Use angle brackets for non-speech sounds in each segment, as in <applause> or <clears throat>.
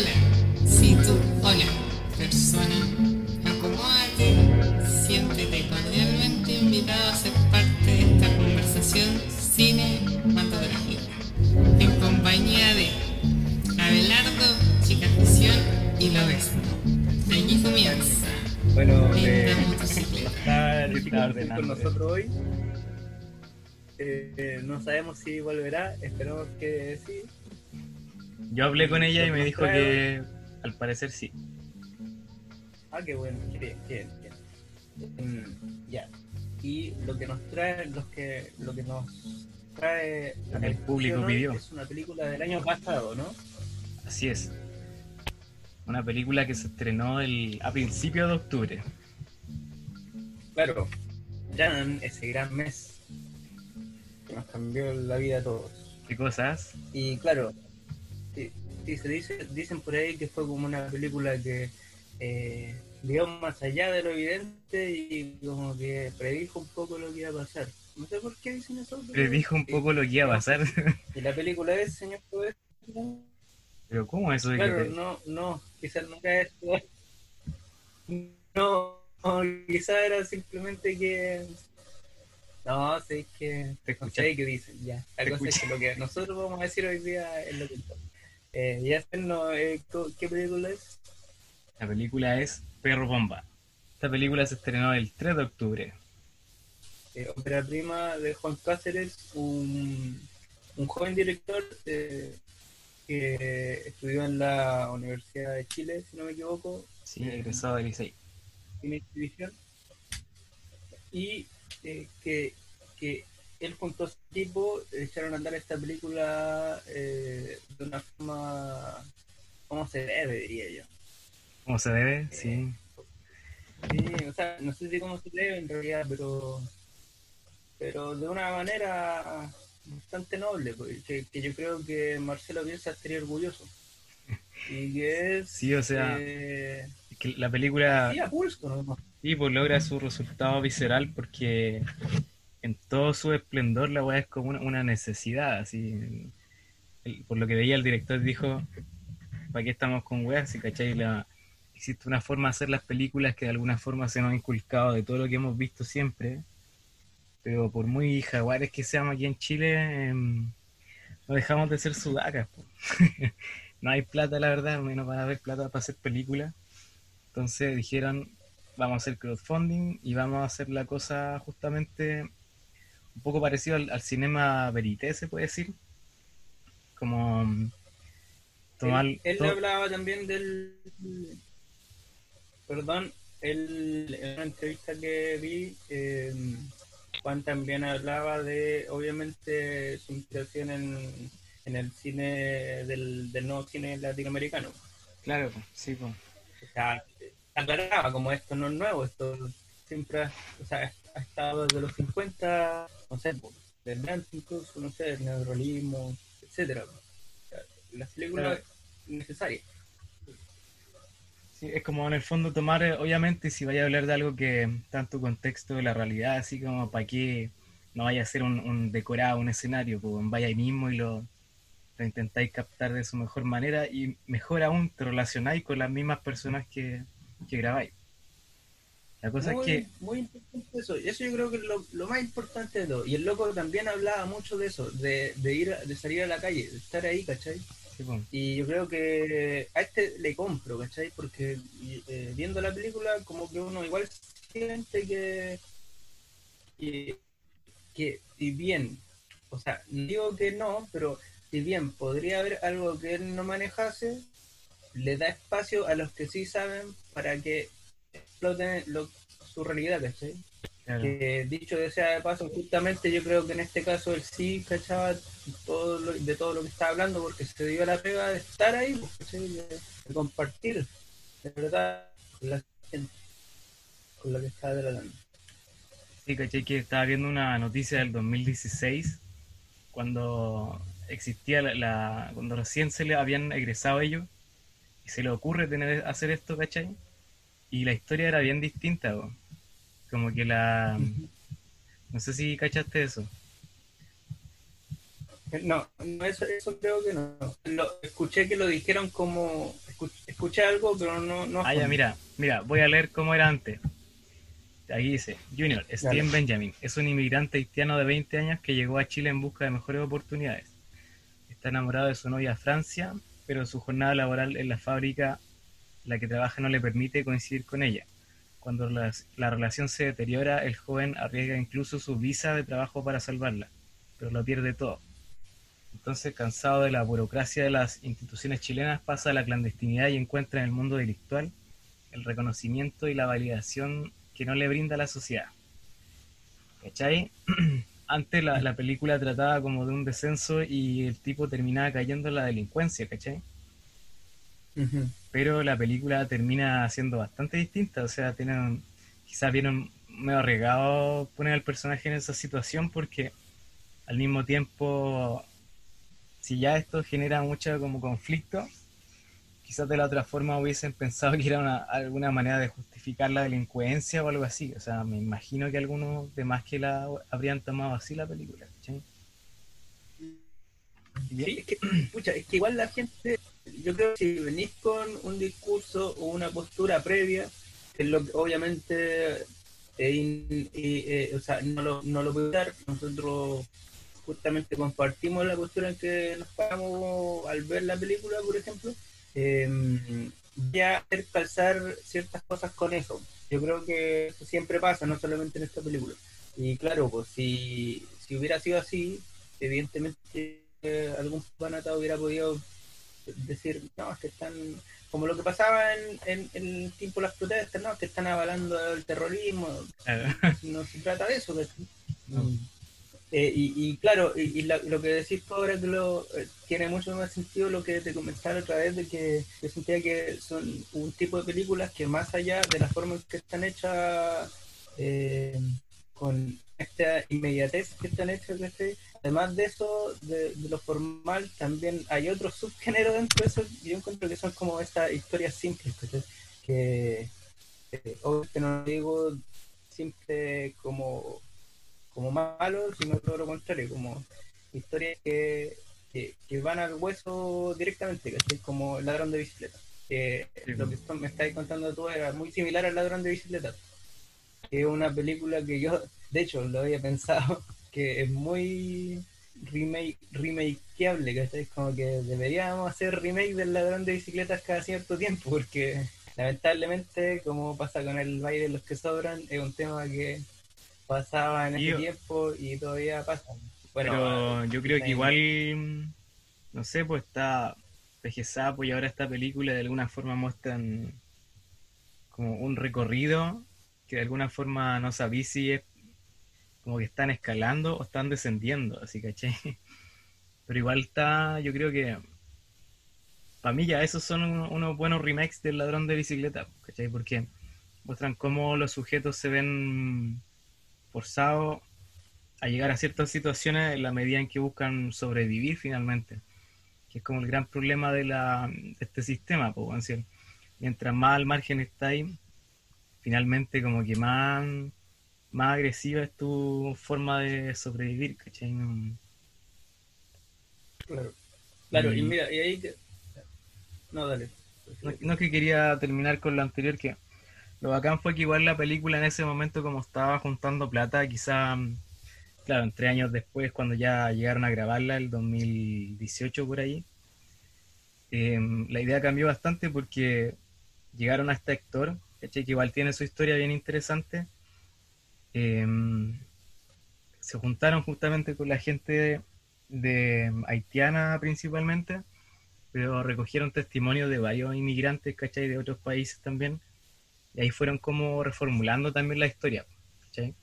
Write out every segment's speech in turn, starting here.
Hola, si tú, hola, persona, acomódate, siéntete cordialmente invitado a ser parte de esta conversación cinematográfica, en compañía de Abelardo, Chica Ficción y lo resto. Aquí comienza. Bueno, eh, está con nosotros hoy. Eh, eh, no sabemos si volverá, esperamos que sí. Yo hablé con ella y me dijo que al parecer sí. Ah, qué bueno, qué bien, qué bien, bien. Mm, ya. Y lo que nos trae, los que, lo que nos trae el público pidió. es una película del año pasado, ¿no? Así es. Una película que se estrenó el, a principios de octubre. Claro, ya en ese gran mes que nos cambió la vida a todos. ¿Qué cosas? Y claro, sí, sí, se dice, dicen por ahí que fue como una película que eh, vio más allá de lo evidente y como que predijo un poco lo que iba a pasar. No sé por qué dicen eso. pero- Predijo un poco lo que iba a pasar. <laughs> Y la película es, señor Pero ¿cómo eso de que claro, no, no, quizás nunca es... <laughs> No, quizás era simplemente que... No, sé que... Te No escuché. sé qué dicen, ya. Escuché. que lo que nosotros vamos a decir hoy día es lo que eh, ya sé, no, eh, ¿qué película es? La película es Perro Bomba. Esta película se estrenó el 3 de octubre. Eh, ópera prima de Juan Cáceres, un, un joven director eh, que estudió en la Universidad de Chile, si no me equivoco, Sí, egresado del Licey. en exhibición, y que, que él junto a su equipo echaron a andar esta película eh, de una forma, ¿cómo se debe, diría yo? ¿Cómo se debe? Sí. Sí, o sea, no sé si cómo se debe en realidad, pero pero de una manera bastante noble, pues, que, que yo creo que Marcelo Bielsa estaría orgulloso. Y que es... Sí, o sea- eh, que la película sí, a pulso, ¿no? sí, pues logra su resultado visceral porque en todo su esplendor la weá es como una, una necesidad. Así, por lo que veía el director dijo, ¿para qué estamos con weas? Si cachai, la, existe una forma de hacer las películas que de alguna forma se nos ha inculcado de todo lo que hemos visto siempre. Pero por muy jaguares que seamos aquí en Chile, em, no dejamos de ser sudacas. <laughs> no hay plata, la verdad, menos van a haber plata para hacer películas. Entonces dijeron, vamos a hacer crowdfunding y vamos a hacer la cosa justamente un poco parecido al, al cinema verité, se puede decir. Como mm, tomar... él él to- hablaba también del... Perdón, él, en una entrevista que vi, eh, Juan también hablaba de, obviamente, su inspiración en, en el cine del, del nuevo cine latinoamericano. Claro, sí, po. O sea, aclaraba como esto no es nuevo, esto siempre o sea, ha estado desde los 50, no sé, po, desde antes incluso, no sé, el neuralismo, etcétera. Las películas necesarias. Sí, es como en el fondo tomar, eh, obviamente, si vaya a hablar de algo que tu contexto de la realidad, así como para que no vaya a ser un, un decorado, un escenario, pues vaya ahí mismo y lo, lo intentáis captar de su mejor manera y mejor aún te relacionáis con las mismas personas que, que grabáis. La cosa muy, es que, muy importante eso. Y eso yo creo que es lo, lo más importante de todo. Y el loco también hablaba mucho de eso, de, de ir de salir a la calle, de estar ahí, ¿cachai? sí, Y yo creo que a este le compro, ¿cachai? Porque eh, viendo la película, como que uno igual siente que, que, que si bien, o sea, digo que no, pero si bien podría haber algo que él no manejase, le da espacio a los que sí saben para que exploten lo- su realidad, ¿cachai? claro. Que dicho de sea de paso, justamente yo creo que en este caso él sí cachaba todo lo- de todo lo que estaba hablando porque se dio la pega de estar ahí, pues, ¿cachai? de, de compartir, de verdad, con la gente con la que estaba tratando. Sí, caché que estaba viendo una noticia del 2016, cuando existía la, la- cuando recién se le habían egresado ellos, y se le ocurre tener hacer esto, ¿cachai? Y la historia era bien distinta, como que la... No sé si cachaste eso. No, no eso, eso creo que no. Lo, escuché que lo dijeron como escuché algo, pero no... no ah, ya, mira, mira, voy a leer cómo era antes. Ahí dice, Junior, Steven Benjamin, es un inmigrante haitiano de 20 años que llegó a Chile en busca de mejores oportunidades. Está enamorado de su novia Francia, pero su jornada laboral en la fábrica la que trabaja no le permite coincidir con ella. Cuando la, la, relación se deteriora, el joven arriesga incluso su visa de trabajo para salvarla, pero lo pierde todo. Entonces, cansado de la burocracia de las instituciones chilenas, pasa a la clandestinidad y encuentra en el mundo delictual el reconocimiento y la validación que no le brinda la sociedad. ¿Cachai? <clears throat> Antes la, la, película trataba como de un descenso y el tipo terminaba cayendo en la delincuencia, ¿cachai? Pero la película termina siendo bastante distinta, o sea, tienen, quizás vieron medio arriesgado poner al personaje en esa situación porque al mismo tiempo, si ya esto genera mucho como conflicto, quizás de la otra forma hubiesen pensado que era una, alguna manera de justificar la delincuencia o algo así. O sea, me imagino que algunos demás que la habrían tomado así la película. ¿sí? es que, es que igual la gente, yo creo que si venís con un discurso o una postura previa, que es lo que obviamente eh, eh, o sea, no lo, no lo puedo dar, nosotros justamente compartimos la postura en que nos pagamos al ver la película, por ejemplo, eh, voy hacer calzar ciertas cosas con eso. Yo creo que eso siempre pasa, no solamente en esta película. Y claro, pues si, si hubiera sido así, evidentemente eh, algún fanata hubiera podido decir, no, es que están, como lo que pasaba en, en, el tiempo de las protestas, no, que están avalando el terrorismo. No se trata de eso. Eh, y, claro, y, lo que decís tú ahora que lo, eh, tiene mucho más sentido lo que te comentaba otra vez de que yo sentía que son un tipo de películas que más allá de la forma en que están hechas eh, con esta inmediatez que están hechas, además de eso, de, lo formal, también hay otro subgénero dentro de eso, yo encuentro que son como estas historias simples, que obviamente no digo simple como como malos, sino todo lo contrario, como historias que, que, van al hueso directamente, que es como el ladrón de bicicleta. lo que me estáis contando tú era muy similar al ladrón de bicicleta. Que es una película que yo, de hecho, lo había pensado, <laughs> que es muy remake, remakeable, que es como que deberíamos hacer remake del ladrón de bicicletas cada cierto tiempo, porque lamentablemente, como pasa con el baile de los que sobran, es un tema que pasaba en ese tiempo y todavía pasa. Pero yo creo que igual, no sé, pues está pues y ahora esta película de alguna forma muestran como un recorrido que de alguna forma no sabí si es como que están escalando o están descendiendo, así caché. <laughs> Pero igual está, yo creo que para mí ya esos son unos buenos remakes del ladrón de bicicleta, ¿cachai? Porque muestran cómo los sujetos se ven forzados a llegar a ciertas situaciones en la medida en que buscan sobrevivir finalmente, que es como el gran problema de, la, este sistema, pues, mientras más al margen está ahí, finalmente como que más, más agresiva es tu forma de sobrevivir, ¿cachai? Claro, claro, y, mira, y ahí... No, dale. No, no que quería terminar con lo anterior, que lo bacán fue que igual la película en ese momento, como estaba juntando plata, quizá, mm, claro, en tres años después, cuando ya llegaron a grabarla, el 2018 por ahí, em, la idea cambió bastante porque llegaron a este actor, que igual tiene su historia bien interesante. Em, se juntaron justamente con la gente de, haitiana principalmente, pero recogieron testimonio de varios inmigrantes, ¿cachai? De otros países también y ahí fueron como reformulando también la historia. ¿cachai?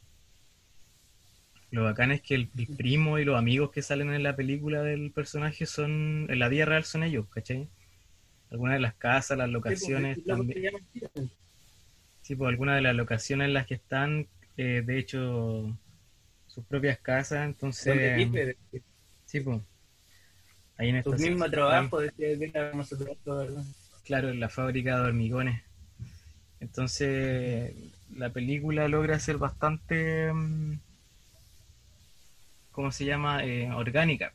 Lo bacán es que el, primo y los amigos que salen en la película del personaje son, en la vida real son ellos, ¿cachai? Algunas de las casas, las locaciones también. Sí, pues algunas de las locaciones en las que están, eh, de hecho, sus propias casas, entonces... Sí, pues. Ahí en esta mismo trabajo, Claro, en la fábrica de hormigones. Entonces, la película logra ser bastante, mm, ¿cómo se llama? Eh, orgánica.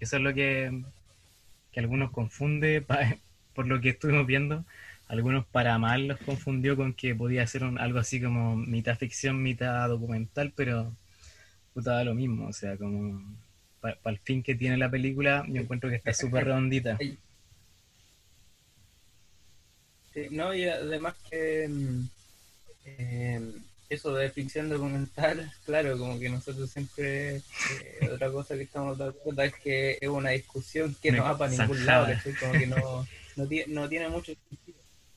Eso es lo que, que algunos confunde <laughs> por lo que estuvimos viendo, algunos para mal los confundió con que podía ser un- algo así como mitad ficción, mitad documental, pero puta da lo mismo, o sea, como para el fin que tiene la película, yo encuentro que está súper redondita. <laughs> Sí, no, y además que mm, eh, eso de ficción documental, <laughs> claro, como que nosotros siempre, eh, otra cosa que estamos dando cuenta es que es una discusión que no va para ningún lado. Como que no, no, tiene, no tiene mucho sentido.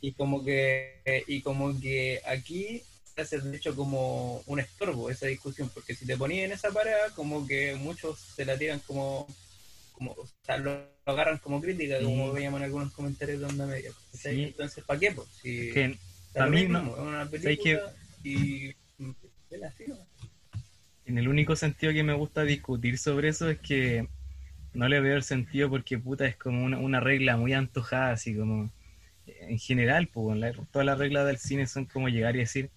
Y como que, y como que aquí se hace de hecho como un estorbo esa discusión, porque si te ponías en esa parada, como que muchos se la tiran como, como o sea, lo, lo agarran como crítica, Sí. como veíamos en algunos comentarios de onda media. Entonces, ¿para qué? Pues, si Que lo mí mismo, no- es una ¿sabes película y mm, es así, ¿no? En el único sentido que me gusta discutir sobre eso es que no le veo el sentido porque puta es como una, una regla muy antojada, así como en general, pues la- todas las reglas del cine son como llegar y decir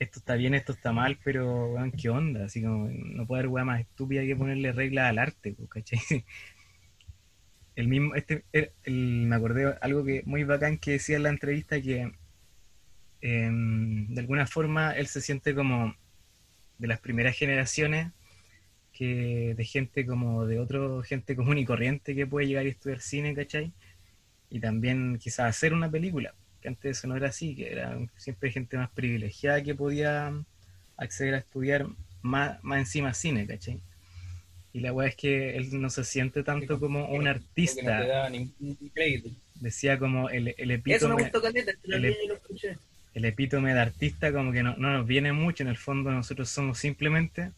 esto está bien, esto está mal, pero ¿qué onda? Así como no puede haber weá más estúpida que ponerle reglas al arte, pues, ¿cachai? <laughs> El mismo, este, me acordé algo que muy bacán que decía en la entrevista que em, de alguna forma él se siente como de las primeras generaciones que de gente como de otro gente común y corriente que puede llegar y estudiar cine, ¿cachai? Y también quizás hacer una película, que antes eso no era así, que era siempre gente más privilegiada que podía acceder a estudiar más, más encima cine, ¿cachai? Y la weá es que él no se siente tanto como un no artista, da ningún crédito. decía como el, el Eso me epítome, gustó caleta, el- vi y lo escuché. el epítome de artista como que no, no nos viene mucho, en el fondo nosotros somos simplemente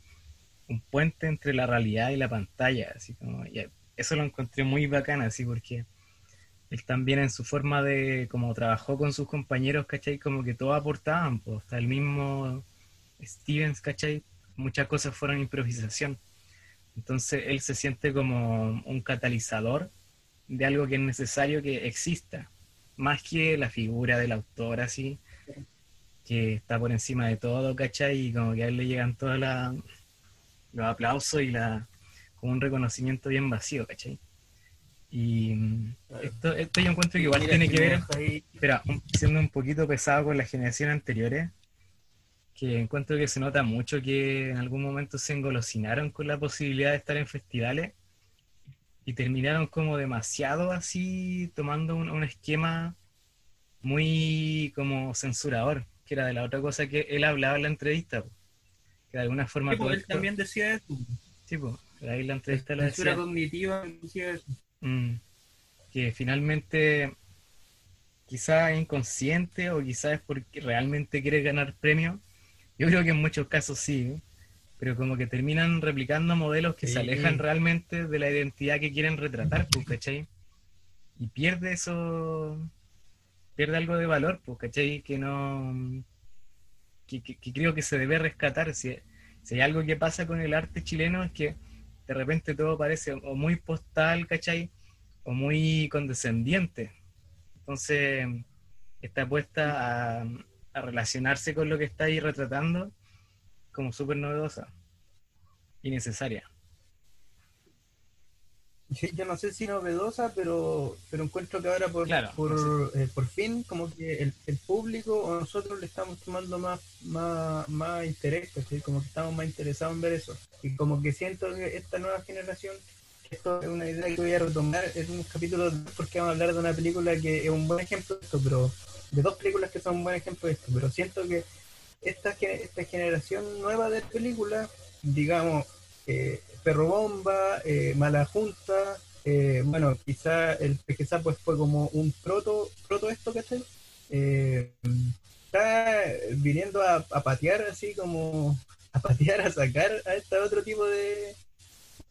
un puente entre la realidad y la pantalla, así como, y eso lo encontré muy bacán, así porque él también en su forma de, como trabajó con sus compañeros, ¿cachai? Como que todos aportaban, pues, hasta el mismo Stevens, ¿cachai? Muchas cosas fueron improvisación. Entonces él se siente como un catalizador de algo que es necesario que exista, más que la figura del autor así, que está por encima de todo, ¿cachai? Y como que a él le llegan todos los aplausos y la, como un reconocimiento bien vacío, ¿cachai? Y esto, esto yo encuentro que igual Mira, tiene que ver, ahí, espera, un- siendo un poquito pesado con las generaciones anteriores, que encuentro que se nota mucho que en algún momento se engolosinaron con la posibilidad de estar en festivales y terminaron como demasiado así tomando un, un esquema muy como censurador, que era de la otra cosa que él hablaba en la entrevista, po, que de alguna forma Sí, todo pues, él esto- también decía eso. sí, po, ahí la entrevista Censura decía, cognitiva decía eso. Mm, que finalmente quizás es inconsciente o quizás es porque realmente quiere ganar premios. Yo creo que en muchos casos sí, ¿eh? pero como que terminan replicando modelos que se alejan realmente de la identidad que quieren retratar, pues, ¿cachai? Y pierde eso, pierde algo de valor, pues, ¿cachai? Que no, que, que- que creo que se debe rescatar. Si, si hay algo que pasa con el arte chileno es que de repente todo parece o muy postal, ¿cachai? O muy condescendiente. Entonces, está puesta a, a relacionarse con lo que está ahí retratando como súper novedosa y necesaria. Sí, Yo no sé si novedosa, pero, pero encuentro que ahora por, Claro, por, eh, por fin como que el, el público o nosotros le estamos tomando más, más, más interés, ¿cachai? como que estamos más interesados en ver eso. Y como que siento que esta nueva generación, esto es una idea que voy a retomar en un capítulo después, porque vamos a hablar de una película que es un buen ejemplo de esto, pero de dos películas que son un buen ejemplo de esto, pero siento que esta, esta generación nueva de películas, digamos, eh, Perro Bomba, eh, Mala Junta, eh, bueno, quizá el quizá pues fue como un proto, proto esto, ¿cachai? Eh, está viniendo a, a patear así como a patear, a sacar a este otro tipo de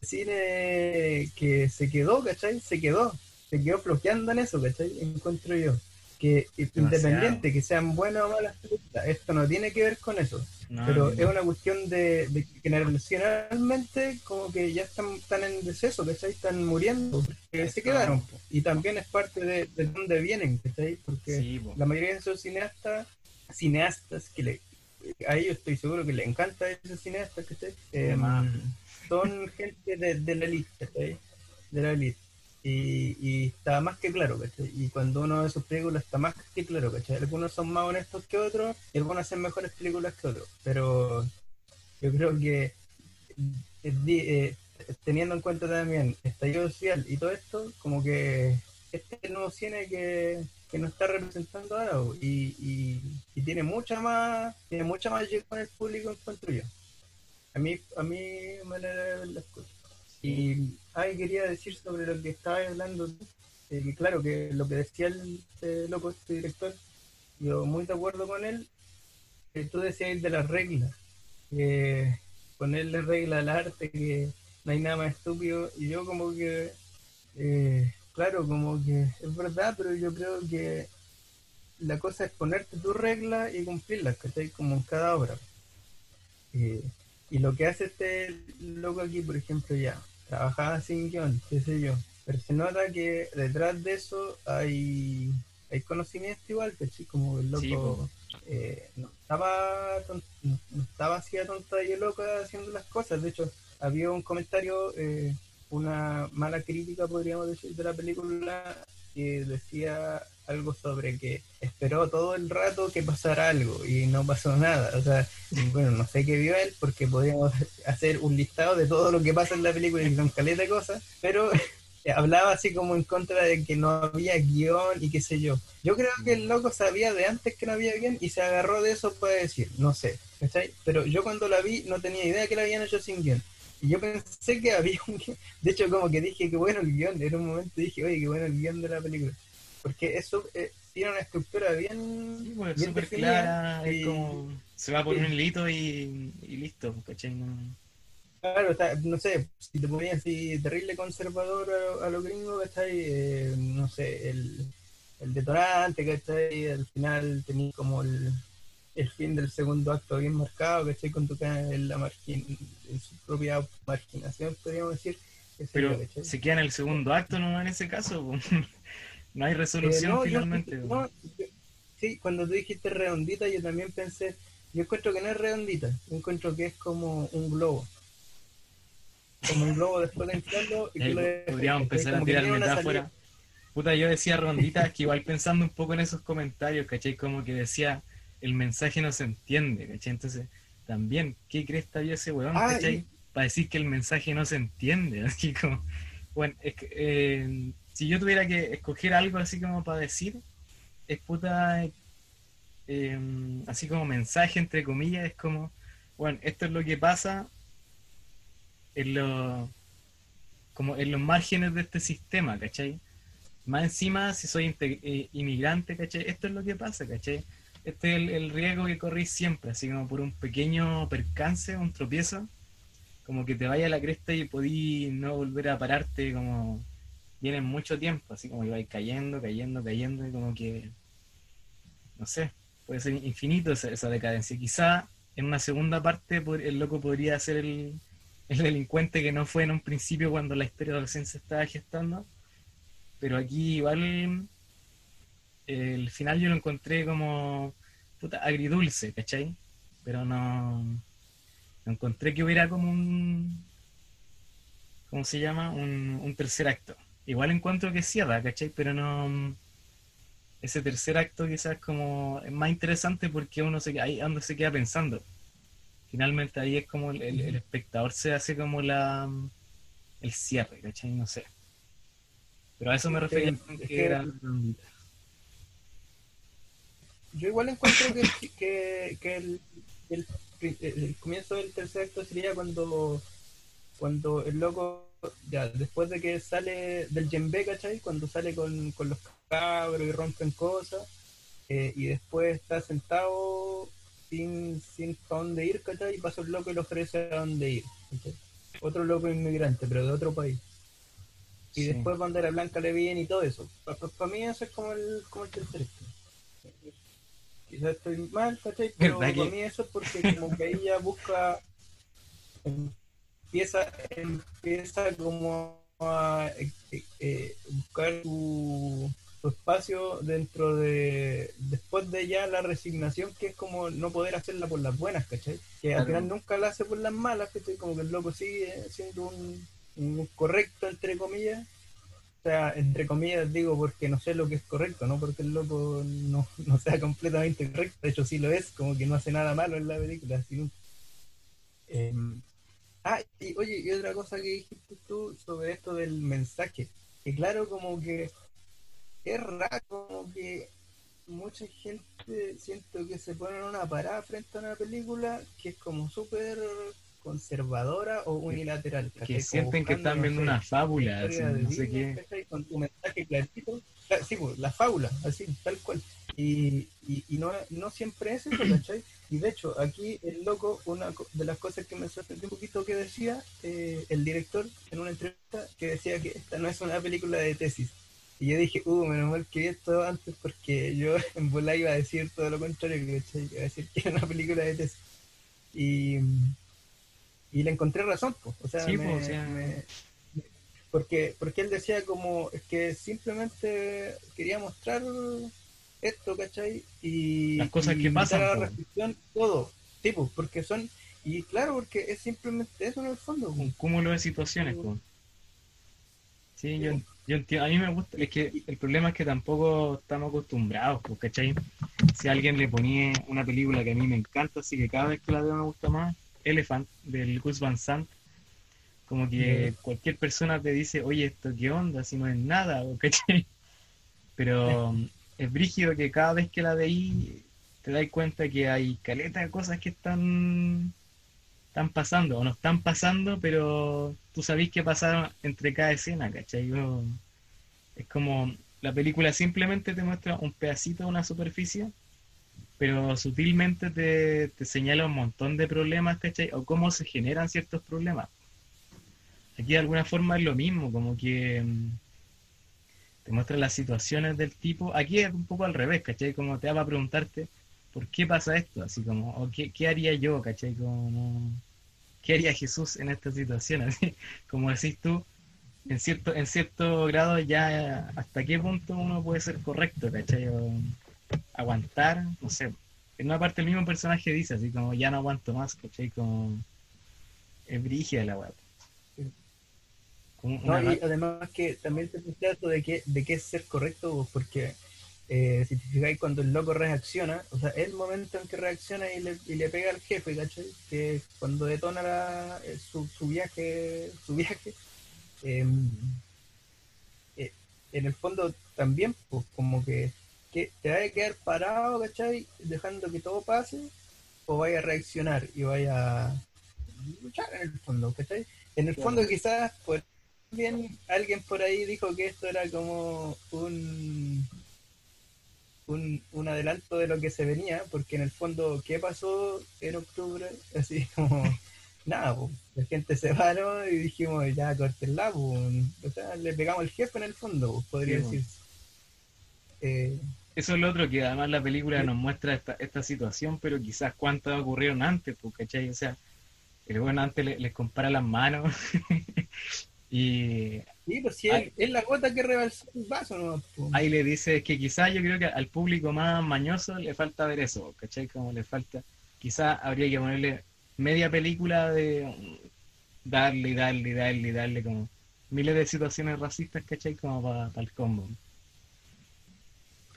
cine que se quedó, ¿cachai? Se quedó, se quedó flojeando en eso, ¿cachai? Encuentro yo. Que independiente que sean buenas o malas películas, esto no tiene que ver con eso No, pero no, es una cuestión de, de que generacionalmente como que ya están, están en deceso, ¿cachai? Están muriendo, porque se quedaron. po. Y también es parte de, de dónde vienen, ¿cachai? Porque Sí, po. la mayoría de esos cineastas, cineastas que le, a ellos estoy seguro que les encanta esos cineastas, ¿cachai? Eh. Son gente de, de la ¿cachai? De la elite. Y, y está más que claro, ¿cachai? Y cuando uno ve sus películas está más que claro, ¿cachai? Algunos son más honestos que otros y algunos hacen mejores películas que otros. Pero yo creo que eh, eh, teniendo en cuenta también estallido social y todo esto, como que este nuevo cine que, que nos está representando ahora y, y, tiene mucha más tiene mucha más llegada con el público encuentro yo a mí a mí manera de ver las cosas y ay quería decir sobre lo que estaba hablando eh, que claro que lo que decía el eh, loco este director yo muy de acuerdo con él que tú decías de las reglas que ponerle regla al arte que no hay nada más estúpido y yo como que eh, claro como que es verdad pero yo creo que la cosa es ponerte tus reglas y cumplirlas ¿cachai? como en cada obra Eh, y lo que hace este loco aquí por ejemplo ya trabajaba sin guion qué sé yo pero se nota que detrás de eso hay hay conocimiento igual ¿cachai? como el loco Sí, eh, no estaba ton- no, no estaba así a tonta y loca haciendo las cosas de hecho había un comentario eh, una mala crítica podríamos decir de la película que decía algo sobre que esperó todo el rato que pasara algo y no pasó nada o sea bueno no sé qué vio él porque podríamos hacer un listado de todo lo que pasa en la película y son caleta de cosas pero <laughs> hablaba así como en contra de que no había guion y qué sé yo. Yo creo que el loco sabía de antes que no había guion y se agarró de eso para decir, no sé, ¿cachai? Pero yo cuando la vi no tenía idea que la habían hecho sin guion. Y yo pensé que había un guion. De hecho, como que dije que bueno el guion. En un momento dije, oye, qué bueno el guion de la película. Porque eso eh, tiene una estructura bien, Sí, pues, bien definida. clara, y- es como se va por sí. un hilito y, y listo, ¿cachai? No- Claro, sea, no sé, si te ponías así terrible conservador a, a los gringos, ¿cachai? Eh, no sé, el, el detonante, ¿cachai? Al final tenías como el, el fin del segundo acto bien marcado, ¿cachai? Con tu cara en la margin, en su propia marginación, podríamos decir. Pero ¿cachai? se queda en el segundo acto, ¿no? En ese caso, po. <laughs> no hay Eh, resolución no, finalmente. po. no, yo- sí, cuando tú dijiste redondita, yo también pensé, yo encuentro que no es redondita, yo encuentro que es como un globo. Como un globo después de inflarlo y tú le- podríamos empezar a tirar salida. Puta, yo decía ronditas que igual pensando un poco en esos comentarios, ¿cachai? Como que decía, el mensaje no se entiende, ¿cachai? Entonces, también, ¿qué crees había ese weón, Ah, ¿cachai? y- Para decir que el mensaje no se entiende, <laughs> así como, bueno, es que, eh, si yo tuviera que escoger algo así como para decir, es puta, eh, así como mensaje entre comillas, es como, bueno, esto es lo que pasa en los como en los márgenes de este sistema, ¿cachai? Más encima, si soy eh, inmigrante, ¿cachai? Esto es lo que pasa, ¿cachai? Este es el, el riesgo que corrís siempre, así como por un pequeño percance, un tropiezo, como que te vaya a la cresta y podí no volver a pararte como viene mucho tiempo, así como ibais cayendo, cayendo, cayendo, y como que, no sé, puede ser infinito esa, decadencia. Quizá en una segunda parte el loco podría ser el, el delincuente que no fue en un principio cuando la historia recién se estaba gestando, pero aquí igual el final yo lo encontré como puta, agridulce, ¿cachai? Pero no, no encontré que hubiera como un, ¿cómo se llama? Un, un tercer acto. Igual encuentro que cierra, ¿cachai? Pero no, ese tercer acto quizás como es más interesante porque uno se, queda- ahí donde se queda pensando. Finalmente ahí es como el, el- el espectador se hace como la el cierre, ¿cachai? No sé. Pero a eso me refería que- con es que que- era redondita. Yo igual encuentro que, que, que el, el, el comienzo del tercer acto sería cuando, cuando el loco, ya después de que sale del djembe, ¿cachai? Cuando sale con, con los cabros y rompen cosas, eh, y después está sentado sin, sin para dónde ir, ¿cachai? Y pasa el loco y le ofrece a dónde ir, ¿cachai? Otro loco inmigrante, pero de otro país. Y Sí. después Bandera Blanca le viene y todo eso. Para mí eso es como el, como el tercer. Quizás estoy mal, ¿cachai? Pero ¿Verdad para mí eso es porque como que ya busca, empieza, empieza como a eh, eh, buscar su, su espacio dentro de, después de ya la resignación, que es como no poder hacerla por las buenas, ¿cachai? Que al Claro. final nunca la hace por las malas, ¿cachai? Como que el loco sigue siendo un, un correcto, entre comillas, sea, entre comillas digo porque no sé lo que es correcto, no porque el loco no, no sea completamente correcto, de hecho sí lo es, como que no hace nada malo en la película, sino... ah, y oye, y otra cosa que dijiste tú sobre esto del mensaje, que claro, como que es raro, como que mucha gente siento que se pone en una parada frente a una película que es como súper conservadora o unilateral. Que sienten que están viendo una fábula, así, no sé qué. Con tu mensaje clarito. Sí, pues, la fábula, así, tal cual. Y, y, y no, no siempre es eso, ¿cachai? Y de hecho, aquí el loco, una de las cosas que me sorprendió un poquito que decía eh, el director en una entrevista, que decía que esta no es una película de tesis. Y yo dije, uh, menos mal que vi esto antes porque yo <laughs> en bola iba a decir todo lo contrario, ¿cachai? Iba a decir que era una película de tesis. Y y le encontré razón, pues. O sea, porque, porque él decía como es que simplemente quería mostrar esto, ¿cachai? Y las cosas que pasan. la reflexión, todo, tipo, porque son, y claro, porque es simplemente eso en el fondo. Un cúmulo de situaciones, pues. Sí, yo, yo entiendo, a mí me gusta, es que el problema es que tampoco estamos acostumbrados, pues, ¿cachai? Si alguien le ponía una película que a mí me encanta, así que cada vez que la veo me gusta más, Elephant del Gus Van Sant, como que cualquier persona te dice, oye, esto qué onda, si no es nada, ¿cachai? <laughs> Pero es brígido que cada vez que la veí te das cuenta que hay caleta de cosas que están, están pasando, o no están pasando, pero tú sabés que pasaron entre cada escena, ¿cachai? es como la película simplemente te muestra un pedacito de una superficie pero sutilmente te, señala un montón de problemas, ¿cachai? O cómo se generan ciertos problemas. Aquí de alguna forma es lo mismo, como que te muestra las situaciones del tipo. Aquí es un poco al revés, ¿cachai? Como te va a preguntarte, ¿por qué pasa esto? Así como, o qué, qué, haría yo, ¿cachai? Como, ¿qué haría Jesús en esta situación? <laughs> Así, como decís tú, en cierto, en cierto grado ya hasta qué punto uno puede ser correcto, ¿cachai? aguantar, no sé, en una parte el mismo personaje dice así como ya no aguanto más, ¿cachai? Como es brígida la weá. No, y además que también te esto de que, de qué es ser correcto, porque eh, si te fijáis cuando el loco reacciona, o sea, el momento en que reacciona y le, y le pega al jefe, ¿cachai? Que cuando detona eh, su, su, viaje, su viaje, em, eh, en el fondo también, pues como que que te vaya a quedar parado, ¿cachai? Dejando que todo pase, o vaya a reaccionar y vaya a luchar en el fondo, ¿cachai? En el fondo quizás pues bien alguien por ahí dijo que esto era como un, un, un adelanto de lo que se venía, porque en el fondo, ¿qué pasó en octubre? Así <laughs> como, nada, la gente se paró y dijimos, ya cortenla, o sea, le pegamos el jefe en el fondo, podría decirse. Eh, eso es lo otro que además la película nos muestra esta, esta situación, pero quizás cuántas ocurrieron antes, ¿cachai? O sea, el bueno antes les compara las manos <laughs> y... Sí, pues sí, es la gota que rebalsó el vaso, ¿no? Ahí le dice que quizás yo creo que al público más mañoso le falta ver eso, ¿cachai? Como le falta, quizás habría que ponerle media película de darle y darle y darle y darle como miles de situaciones racistas, ¿cachai? Como para el combo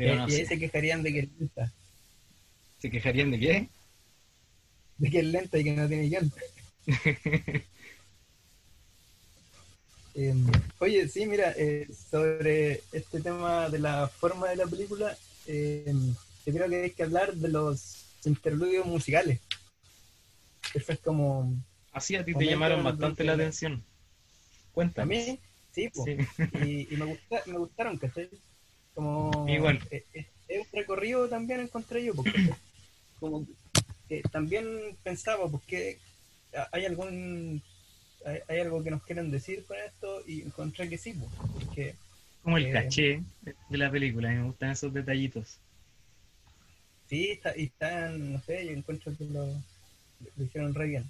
y, ahí se quejarían de que es lenta. ¿Se quejarían de qué? De que es lenta y que no tiene llanta. <laughs> Em, oye, sí, mira, eh, sobre este tema de la forma de la película, eh, yo creo que hay que hablar de los interludios musicales. Eso es como... Así a ti te llamaron bastante la atención. Cuéntame. A mí, sí, pues. Y, y, me, gusta, me gustaron, ¿cachai? Como, Igual. Eh, eh, es, un recorrido también encontré yo, porque como, también pensaba, porque hay algún hay, algo que nos quieren decir con esto y encontré que sí, porque como el eh, caché de la película, me gustan esos detallitos. Sí, está, y están, no sé, yo encuentro que lo, lo hicieron re bien.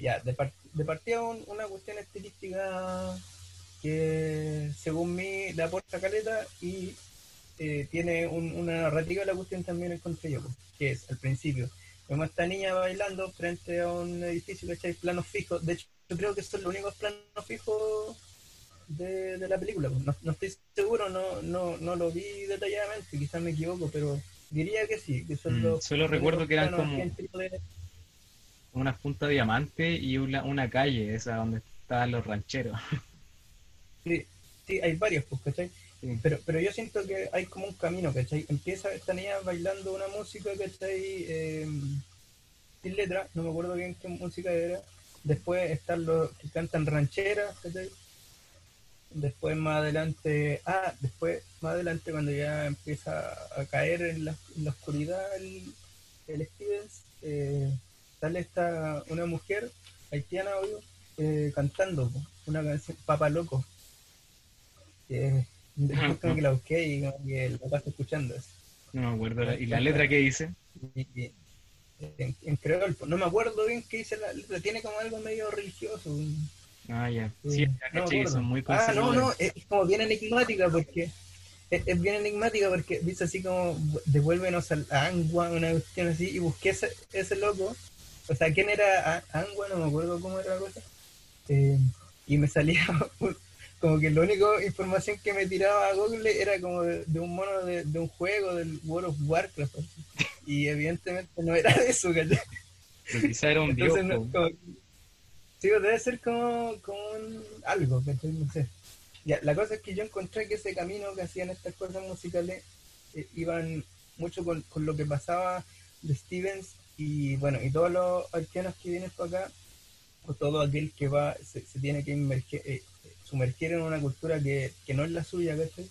ya, de, de partida una cuestión estilística que según mí le aporta caleta y eh, tiene una narrativa la cuestión también encontré yo, que es al principio. Vemos a esta niña bailando frente a un edificio, que hay Planos fijos. De hecho, yo creo que son los únicos planos fijos de, de la película. pues. No, no estoy seguro, no, no, no lo vi detalladamente, quizás me equivoco, pero diría que sí. Que son Mm, los solo recuerdo que eran como- de- Unas puntas de diamante y una, una calle, esa donde estaban los rancheros. Sí, sí, hay varios, pues, ¿cachai? Sí. Pero, pero yo siento que hay como un camino, ¿cachai? Empieza esta niña bailando una música, ¿cachai? Eh, sin letra, no me acuerdo bien qué música era. Después están los que cantan rancheras. Después más adelante, ah, después más adelante cuando ya empieza a caer en la, en la oscuridad el, el Stevens, eh, sale esta, una mujer haitiana, obvio, eh, cantando una canción, Papa Loco. Que después como que la busqué y como que la paso escuchando. así. No me acuerdo. ¿Y la letra que dice? Y- y- en, en creol, po. no me acuerdo bien qué dice la letra, tiene como algo medio religioso. Ah, ya. Sí, no caché son muy Ah, no, no, es como bien enigmática porque es, bien enigmática porque dice así como devuélvenos al a Angua, una cuestión así, y busqué ese, ese loco, o sea, ¿quién era Angua? No me acuerdo cómo era la cosa, Eh, y me salía <laughs> un- como que la única información que me tiraba a Google era como de, de un mono de, de un juego del World of Warcraft, y evidentemente no era de eso, ¿cachai? Pero quizá era un dios. No, po. como- sí, debe ser como, como un- algo, ¿cachai? No sé. Ya, la cosa es que yo encontré que ese camino que hacían estas cosas musicales eh, iban mucho con, con lo que pasaba de Stevens y bueno, y todos los haitianos que vienen para acá, o todo aquel que va, se, se tiene que inmerger- eh, sumergir en una cultura que, que no es la suya, ¿cachai?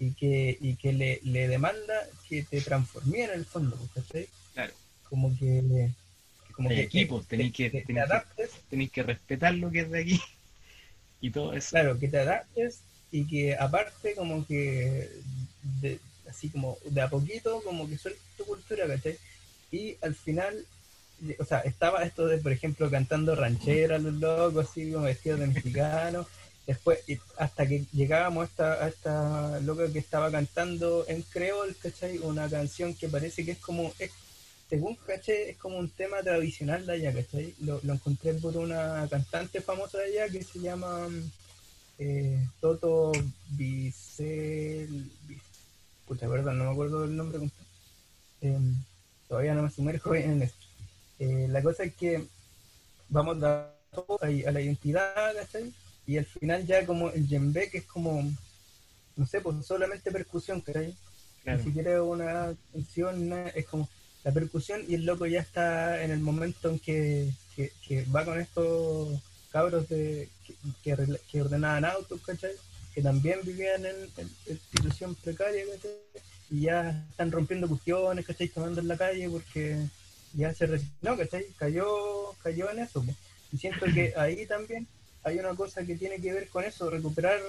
Y que, y que le, le demanda que te transformé en el fondo, ¿cachai? Claro. Como que... Como Hay que, equipos, tenéis que- que que- que respetar lo que es de aquí. <laughs> Y todo eso. Claro, que te adaptes y que aparte como que de- así como de a poquito como que sueltes tu cultura, ¿cachai? Y al final, o sea, estaba esto de, por ejemplo, cantando ranchera los locos, así como vestidos de mexicanos. Después, y hasta que llegábamos a esta, a esta loca que estaba cantando en creol, ¿cachai? Una canción que parece que es como, según caché, es como un tema tradicional de allá, ¿cachai? Lo, lo encontré por una cantante famosa de allá que se llama eh, Toto Vicel... Vic- Puta, verdad, no me acuerdo del nombre. Eh, todavía no me sumerjo en esto. Eh, la cosa es que vamos a, a la identidad, ¿cachai? Y al final ya como el djembe, que es como, no sé, pues solamente percusión, ¿cachai? Claro. Ni siquiera una canción, es como la percusión y el loco ya está en el momento en que, que, que va con estos cabros de, que, ordenaban autos, ¿cachai? Que también vivían en, en- en situación precaria, ¿cachai? Y ya están rompiendo cuestiones, ¿cachai? Tomando en la calle porque ya se resignó, ¿cachai? Cayó, cayó en eso. po. Y siento que ahí también hay una cosa que tiene que ver con eso, recuperar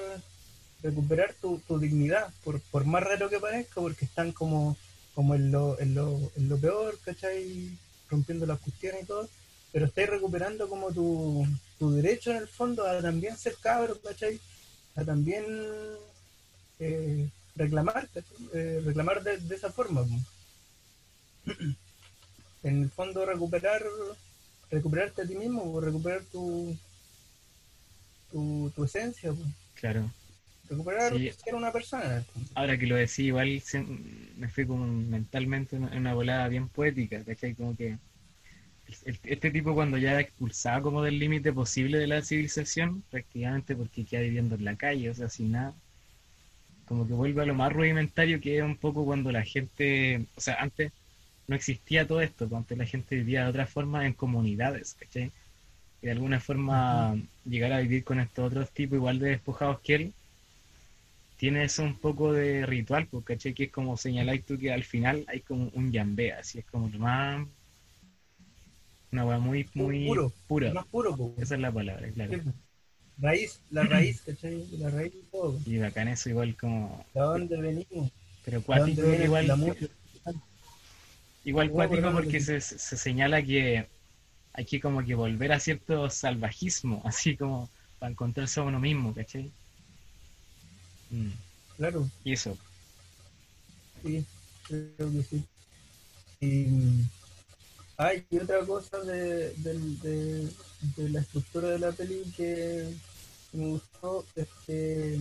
recuperar tu, dignidad, por, por más raro que parezca, porque están como, como en, lo, en, lo, en lo peor, ¿cachai? Rompiendo las cuestiones y todo, pero estáis recuperando como tu, tu derecho en el fondo a también ser cabro, ¿cachai? A también eh, reclamar. Eh, reclamar de, de esa forma. En el fondo recuperar recuperarte a ti mismo, po, recuperar tu, tu, tu esencia, po. Claro. recuperar Sí. ser una persona. fondo. Ahora que lo decía, igual me fui como mentalmente en una volada bien poética, ¿cachai? Como que el- este tipo cuando ya expulsado como del límite posible de la civilización, prácticamente porque queda viviendo en la calle, o sea, sin nada, como que vuelve a lo más rudimentario que es un poco cuando la gente, o sea, antes no existía todo esto, pues antes la gente vivía de otra forma en comunidades, ¿cachai? Y de alguna forma llegar a vivir con estos otros tipos igual de despojados que él, tiene eso un poco de ritual, pues, ¿cachai? Que es como señaláis tú que al final hay como un yambé, así es como lo más... Una weá muy, muy Puro, pura. Más puro, po. Esa es la palabra, claro. Po. Raíz, la <clears throat> raíz, ¿cachai? La raíz de todo. Y bacán eso igual como... ¿De dónde venimos? Pero ¿De cuático igual, igual cuático porque se, se señala que hay que como que volver a cierto salvajismo, <laughs> así como para encontrarse a uno mismo, ¿cachai? Mm, Claro, Y eso, sí, creo que sí. Y mm, hay otra cosa de, del- de, de la estructura de la peli que, me gustó este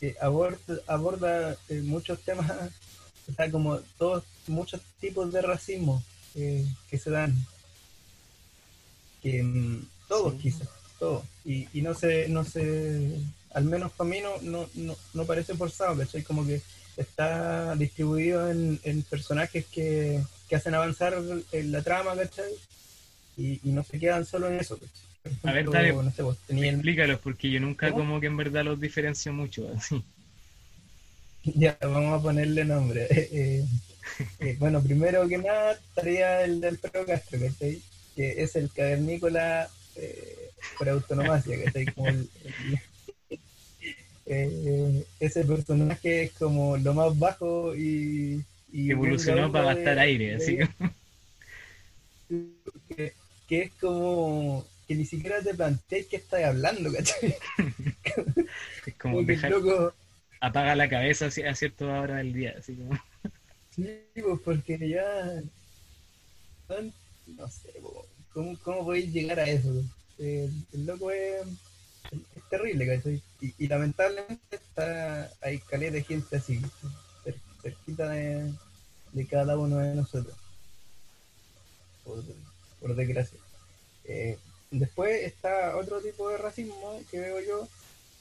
que aborda, aborda eh, muchos temas, <laughs> o sea, como todos, muchos tipos de racismo eh, que se dan. Que mm, todos Sí. quizás, todos. Y, y no se, no se, al menos para mí no, no, no, no parece forzado, ¿cachai? Como que está distribuido en, en personajes que, que hacen avanzar en la trama, ¿cachai? Y, y no se quedan solo en eso, ¿cachai? A ver, dale. no sé, vos, Explícalos, porque yo nunca ¿Cómo? como que en verdad los diferencio mucho. <laughs> Así. Ya, vamos a ponerle nombre. <laughs> Eh, eh, bueno, primero que nada estaría el del Pedro Castro, ¿cachai? Que es el cavernícola eh, por autonomacia, ¿cachai? Como el- el- eh, ese personaje es como lo más bajo y... y Evolucionó para gastar aire, así que que, es como que ni siquiera te planteas que estás hablando, ¿cachai? <laughs> es como Como dejar, loco... apaga la cabeza a cierta hora del día. Así como, Sí, pues porque ya. No sé, ¿cómo, cómo podéis llegar a eso? El, el loco es, terrible. Y, y lamentablemente está hay caleta de gente así, cer- cerquita de, de cada uno de nosotros. Por, por desgracia. Eh, después está otro tipo de racismo que veo yo,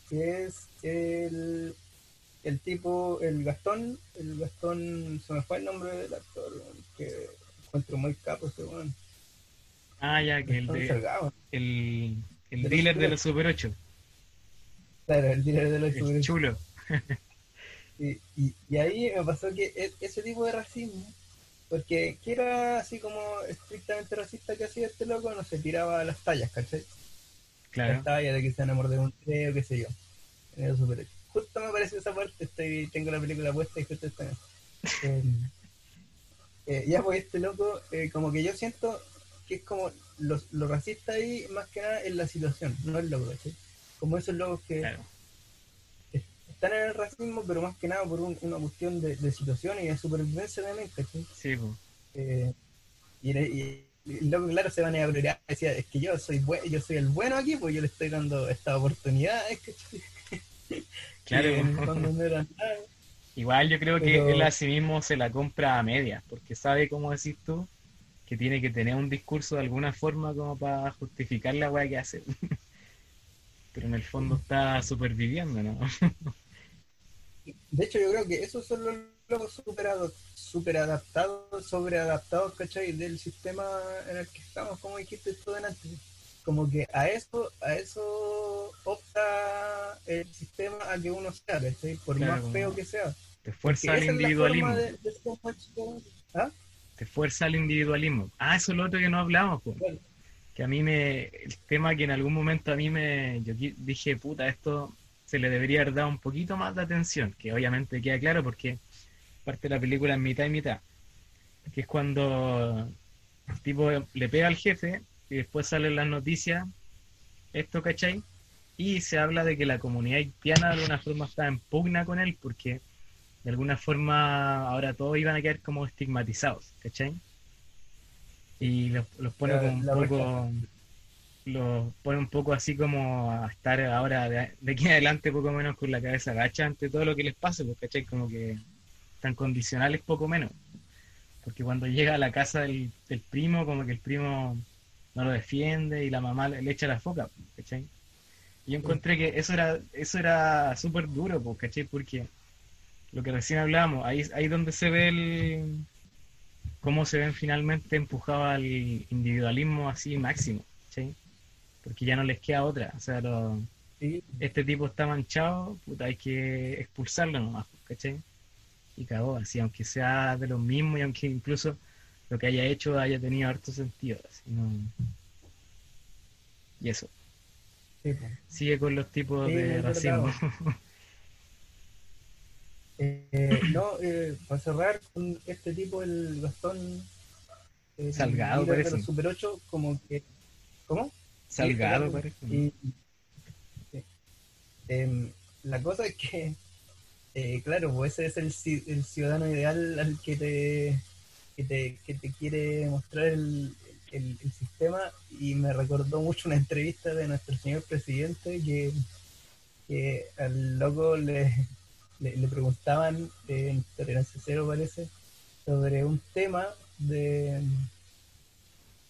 que es el el tipo, el Gastón, el Gastón, se me fue el nombre del actor, que encuentro muy capo ese weón. ah, ya, que el, de, el, el De los dealer de los Super 8, claro, el líder de los el Super- chulo. y, y, y ahí me pasó que e- ese tipo de racismo, porque que era así como estrictamente racista que hacía este loco, no se tiraba las tallas, ¿cachai? Claro. Las tallas de que se van a morder un dedo, qué sé yo. En el Super 8. Justo me parece esa parte, estoy, tengo la película puesta y justo está en. <laughs> Eh, ya pues este loco, eh, como que yo siento que es como lo, lo racista ahí, más que nada en la situación, no el loco, ¿cachai? Como esos locos que Claro. están en el racismo, pero más que nada por un- una cuestión de, de situación y de supervivencia ¿cachai? Sí, pues. Eh, y, y- y el loco, claro, se van a gloriar, decía, es que yo soy yo soy el bueno aquí, pues yo le estoy dando esta oportunidad. Claro. <laughs> Que fondo no era nada. Igual yo creo que Pero- él a sí mismo se la compra a medias, porque sabe, como decís tú, que tiene que tener un discurso de alguna forma como para justificar la weá que hace. <laughs> Pero en el fondo está superviviendo, ¿no? <laughs> De hecho, yo creo que esos son los locos super, ado- super adaptados, sobreadaptados, ¿cachai? Del sistema en el que estamos, como dijiste tú delante. Como que a eso, a eso opta el sistema a que uno sea, ¿cachai? Por Claro, más feo que sea. Te fuerza al individualismo. de- de. ¿Ah? Te fuerza al individualismo. Ah, eso es lo otro que no hablamos, pues. Que a mí me. El tema que en algún momento a mí me. Yo dije, puta, esto se le debería haber dado un poquito más de atención. Que obviamente queda claro porque parte de la película es mitad y mitad. Que es cuando el tipo le pega al jefe y después salen las noticias. Esto, ¿cachai? Y se habla de que la comunidad haitiana de alguna forma está en pugna con él porque de alguna forma ahora todos iban a quedar como estigmatizados, ¿cachai? Y los, los pone La- como un poco, los pone un poco así como a estar ahora de, de aquí en adelante poco menos con la cabeza agacha ante todo lo que les pase, pues, ¿cachai? Como que tan condicionales poco menos. Porque cuando llega a la casa del, del primo, como que el primo no lo defiende y la mamá le, le echa la foca, ¿cachai? Y yo encontré que eso era eso era súper duro, pues, ¿cachai? Porque lo que recién hablábamos, ahí ahí donde se ve el cómo se ven finalmente empujados al individualismo así máximo, ¿cachai? Porque ya no les queda otra, o sea, lo- Sí, este tipo está manchado, puta, hay que expulsarlo nomás, ¿cachai? Y cagó, así, aunque sea de los mismos y aunque incluso lo que haya hecho haya tenido harto sentido, así, no... Y eso, sí, pues. sigue con los tipos Sí, de racismo. <laughs> Eh, no, eh, para cerrar con este tipo, el Gastón el Salgado, parece. Super 8, como que. ¿Cómo? Salgado, parece. y- sí. Em, la cosa es que, eh, claro, pues ese es el, el ciudadano ideal al que te, que te, que te quiere mostrar el, el- el sistema y me recordó mucho una entrevista de nuestro señor presidente que, que al loco le, le, preguntaban en Tolerancia Cero, parece, sobre un tema de,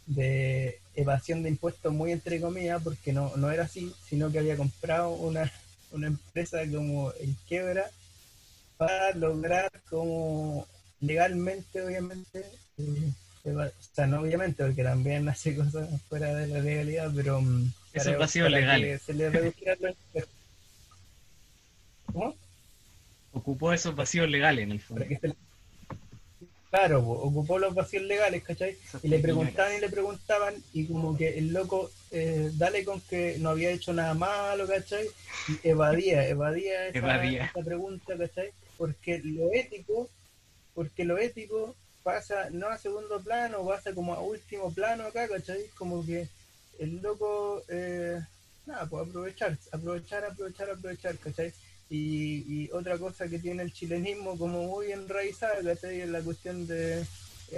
de evasión de impuestos muy entre comillas, porque no, no era así, sino que había comprado una, una empresa como en quiebra para lograr como legalmente, obviamente, eh, o sea, no obviamente, porque también hace cosas fuera de la legalidad, pero para- vacíos para que legales. se le los. ¿Cómo? Ocupó esos vacíos legales en el fondo. Le- Claro, ocupó los vacíos legales, ¿cachai? Y le preguntaban y le preguntaban, y como que el loco, eh, dale con que no había hecho nada malo, ¿cachai? Y evadía, evadía esa, Evadía. esa pregunta, ¿cachai? Porque lo ético, porque lo ético pasa no a segundo plano, pasa como a último plano acá, ¿cachai? Como que el loco, eh, nada, pues aprovechar, aprovechar, aprovechar, aprovechar, ¿cachai? Y, y otra cosa que tiene el chilenismo como muy enraizada, ¿cachai? Es la cuestión de,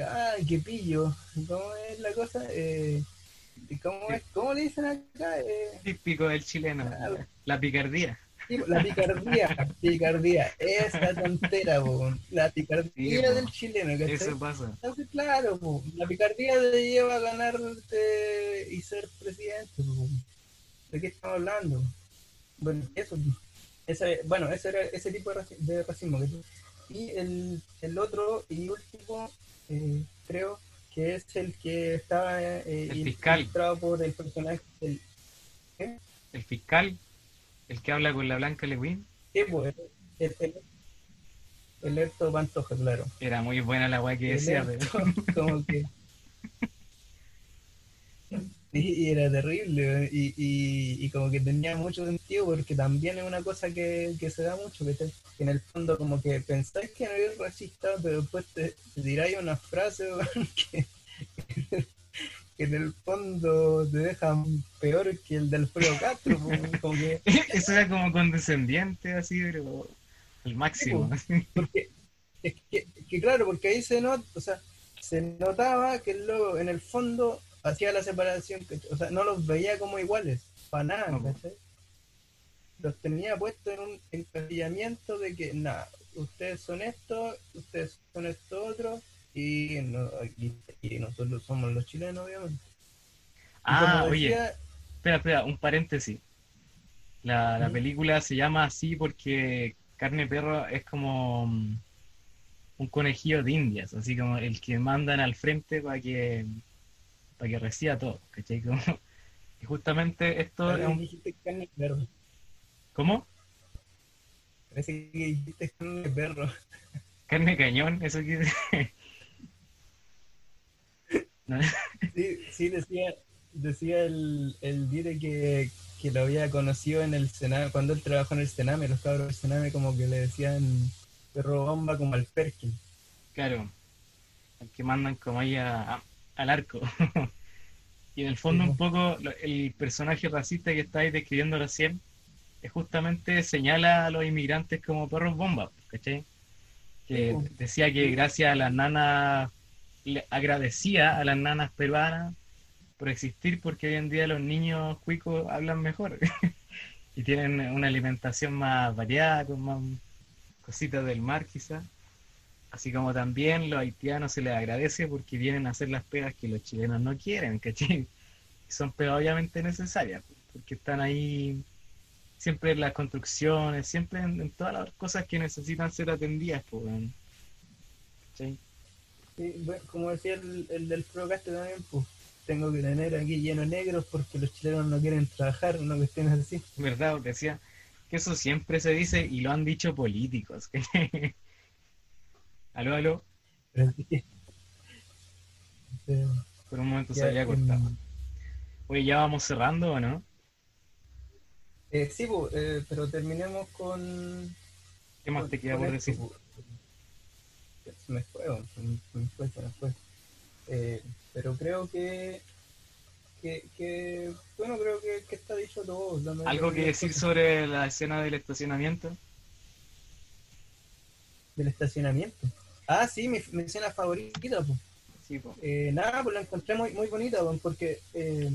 ay, qué pillo, ¿cómo es la cosa? Eh, ¿cómo, es? ¿Cómo le dicen acá? Eh, Típico del chileno, la picardía. La picardía, picardía, esa tontera, po, la picardía Sí, po. del chileno, ¿cachai? Eso pasa. Entonces, claro, po, la picardía te lleva a ganar y ser presidente. ¿De qué estamos hablando? Bueno, eso, ese, bueno, ese era ese tipo de, raci- de racismo. ¿cachai? Y el, el otro y último, eh, creo que es el que estaba eh, El fiscal. por el personaje del... El fiscal, el que habla con la Blanca Lewin, Sí, pues, el, el, el Erto Pantoja, claro. era muy buena la weá que decía, pero <laughs> como que... Y era terrible, y, y, y como que tenía mucho sentido, porque también es una cosa que, que se da mucho, que, te- que en el fondo como que pensáis que no eres racista, pero después te, te tiráis una frase <laughs> que, que en el fondo te dejan peor que el del Alfredo Castro, weón, como que... <laughs> eso era como condescendiente, así, pero al máximo. porque es que, que claro, porque ahí se nota, o sea, se notaba que el logo en el fondo hacía la separación, o sea, no los veía como iguales, para nada. Los tenía puestos en un encasillamiento de que, nada, ustedes son esto, ustedes son esto otro, y, no- y nosotros somos los chilenos, obviamente. Ah, oye, espera, espera, un paréntesis. La, la película se llama así porque Carne Perro es como mm, un conejillo de indias, así como el que mandan al frente para que para que reciba todo, ¿cachai? <laughs> Como- y justamente esto es que un... dijiste carne perro, ¿Cómo? parece que dijiste carne perro. <laughs> Carne cañón, eso No, <laughs> Sí, sí, decía, decía el, el Dire que, que lo había conocido en el Sename, cuando él trabajó en el Sename, los cabros del Sename como que le decían perro bomba como al Perkin. Claro, el que mandan como ahí a- a- al arco. <laughs> y en el fondo Sí, un poco el personaje racista que estáis describiendo recién es justamente señala a los inmigrantes como perros bomba, ¿cachai? Que decía que gracias a las nanas, le agradecía a las nanas peruanas por existir porque hoy en día los niños cuicos hablan mejor <laughs> y tienen una alimentación más variada, con más cositas del mar quizás. Así como también los haitianos se les agradece porque vienen a hacer las pegas que los chilenos no quieren, ¿cachai? Son pegas obviamente necesarias, porque están ahí siempre en las construcciones, siempre en, todas las cosas que necesitan ser atendidas, pues. ¿cachai? Sí, bueno, como decía el, el del Procaste también, pues tengo que tener aquí lleno negros porque los chilenos no quieren trabajar, una cuestión así. ¿Verdad? Decía que eso siempre se dice y lo han dicho políticos. <laughs> aló, aló, <laughs> Pero por un momento se ya, había cortado. em, Oye, ¿ya vamos cerrando o no? eh, sí, pues, eh, pero terminemos con ¿Qué más con- te queda por esto, decir? po. Se me fue, weón, se me, fue, se me fue. Eh, pero creo que, que, que, bueno, creo que, que está dicho todo. ¿Algo que decir cosas. sobre la escena del estacionamiento? Del estacionamiento. Ah, sí, mi, mi escena favorita, pues. Sí, po. Eh, nada, pues la encontré muy, muy bonita, porque eh,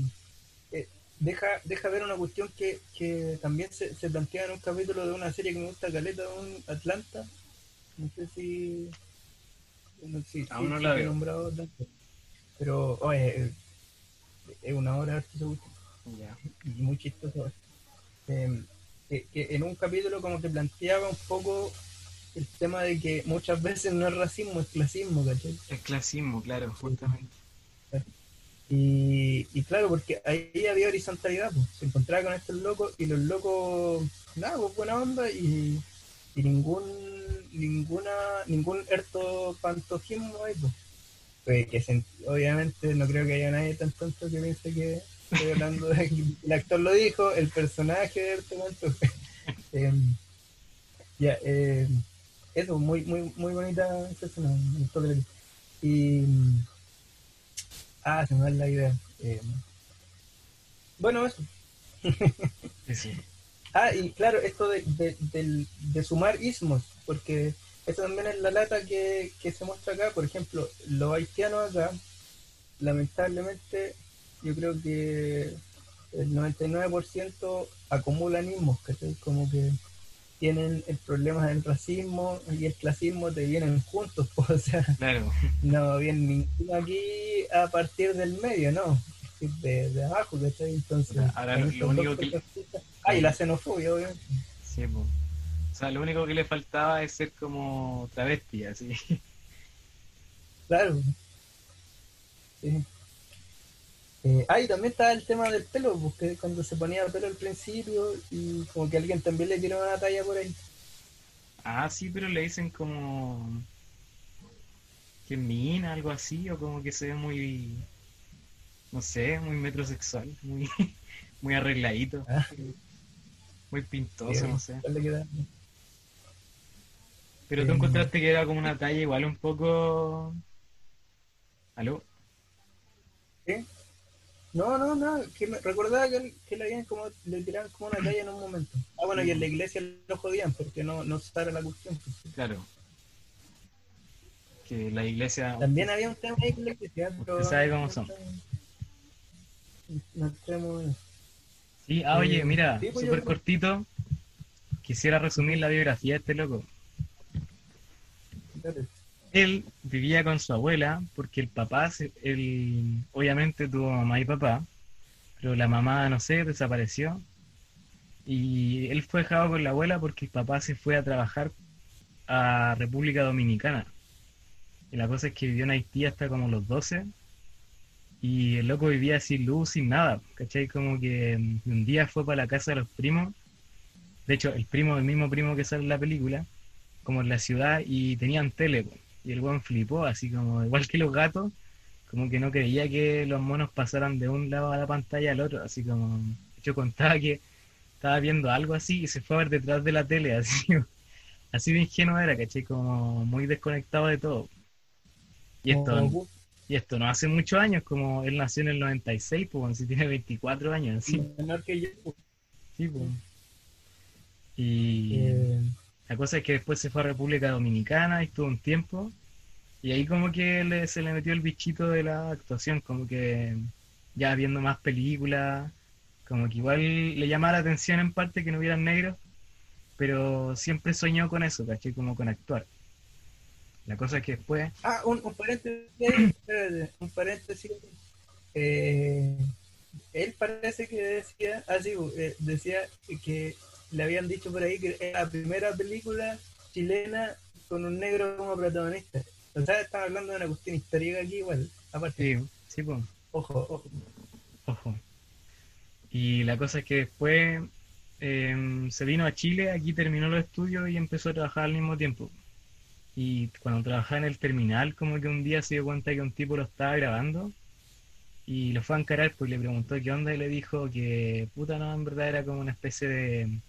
eh, deja, deja ver una cuestión que, que también se, se plantea en un capítulo de una serie que me gusta, Caleta, un Atlanta. No sé si... No, sí, Aún sí, no la veo. nombrado. Pero, oye, es una hora que se gusta Ya. y muy chistoso. Eh, que, que en un capítulo como que planteaba un poco el tema de que muchas veces no es racismo, es clasismo, ¿cachai? El clasismo, claro, justamente. Y, y claro, porque ahí había horizontalidad, pues. se encontraba con estos locos y los locos, nada, pues buena onda y, y ningún ninguna ningún ertopantojismo ahí, pues. Pues que obviamente no creo que haya nadie tan tonto que piense que estoy hablando de el actor lo dijo, el personaje de Ertopanto. <laughs> Em, ya, eh, eso, muy, muy, muy bonita Y ah, se me da la idea. Em, bueno, eso. <laughs> Sí. Ah, y claro, esto de, de, de sumar ismos, porque eso también es la lata que, que se muestra acá. Por ejemplo, los haitianos acá, lamentablemente, yo creo que el 99% acumulan ismos, ¿cachai? Como que tienen el problema del racismo y el clasismo te vienen juntos, <laughs> pues, o sea, Claro, no viene ninguno aquí a partir del medio, no, de, de abajo, ¿cachai? Entonces, Ahora lo- único que- Ah, y la xenofobia, obviamente. sí, po. O sea, lo único que le faltaba es ser como travesti, así. Claro. Sí. Eh, ah, y también estaba el tema del pelo, porque cuando se ponía pelo al principio y como que alguien también le tiró una talla por ahí. Ah, sí, pero le dicen como que mina, algo así, o como que se ve muy, no sé, muy metrosexual, muy, <laughs> muy arregladito, Ah. muy pintoso, no sé. Pero tú encontraste que era como una talla igual un poco... ¿Aló? ¿Qué? No, no, no, que me recordaba que, que le, habían como, le tiraban como una talla en un momento. Ah, bueno, y en la iglesia lo jodían porque no, no sale la cuestión. pues. Claro. Que la iglesia... También había un tema ahí con la iglesia, pero... Usted sabe cómo son. No entremos en eso. Sí, ah, oye, Eh, mira, sí, pues, súper yo- cortito. Quisiera resumir la biografía de este loco. Dale. Él vivía con su abuela porque el papá, se- él obviamente tuvo mamá y papá, pero la mamá, no sé, desapareció. Y él fue dejado con la abuela porque el papá se fue a trabajar a República Dominicana. Y la cosa es que vivió en Haití hasta como los 12. Y el loco vivía sin luz, sin nada. ¿Cachai? Como que mm, un día fue para la casa de los primos. De hecho, el primo, el mismo primo que sale en la película, como en la ciudad, y tenían tele. Y el weón flipó, así como, igual que los gatos, como que no creía que los monos pasaran de un lado a la pantalla al otro. Así como, hecho, contaba que estaba viendo algo así y se fue a ver detrás de la tele, <laughs> así, así de ingenuo era, ¿cachai? Como muy desconectado de todo. Y esto, Como- y esto no hace muchos años, como él nació en el 96, pues, si tiene 24 años, así, <laughs> menor que yo. pues. sí, pues. Y Eh, la cosa es que después se fue a República Dominicana y estuvo un tiempo, y ahí como que le- se le metió el bichito de la actuación, como que ya viendo más películas, como que igual le llamaba la atención en parte que no hubieran negros, pero siempre soñó con eso, ¿cachai? Como con actuar. La cosa es que después, ah, un, un paréntesis, un paréntesis. Eh, él parece que decía, ah, sí, eh, decía que le habían dicho por ahí que era la primera película chilena con un negro como protagonista. O sea, están hablando de una cuestión histórica aquí igual. Aparte, sí, sí, pues. ojo, ojo. Ojo. Y la cosa es que después em, se vino a Chile, aquí terminó los estudios y empezó a trabajar al mismo tiempo. Y cuando trabajaba en el terminal, como que un día se dio cuenta que un tipo lo estaba grabando y lo fue a encarar, pues le preguntó qué onda y le dijo que puta no, en verdad era como una especie de,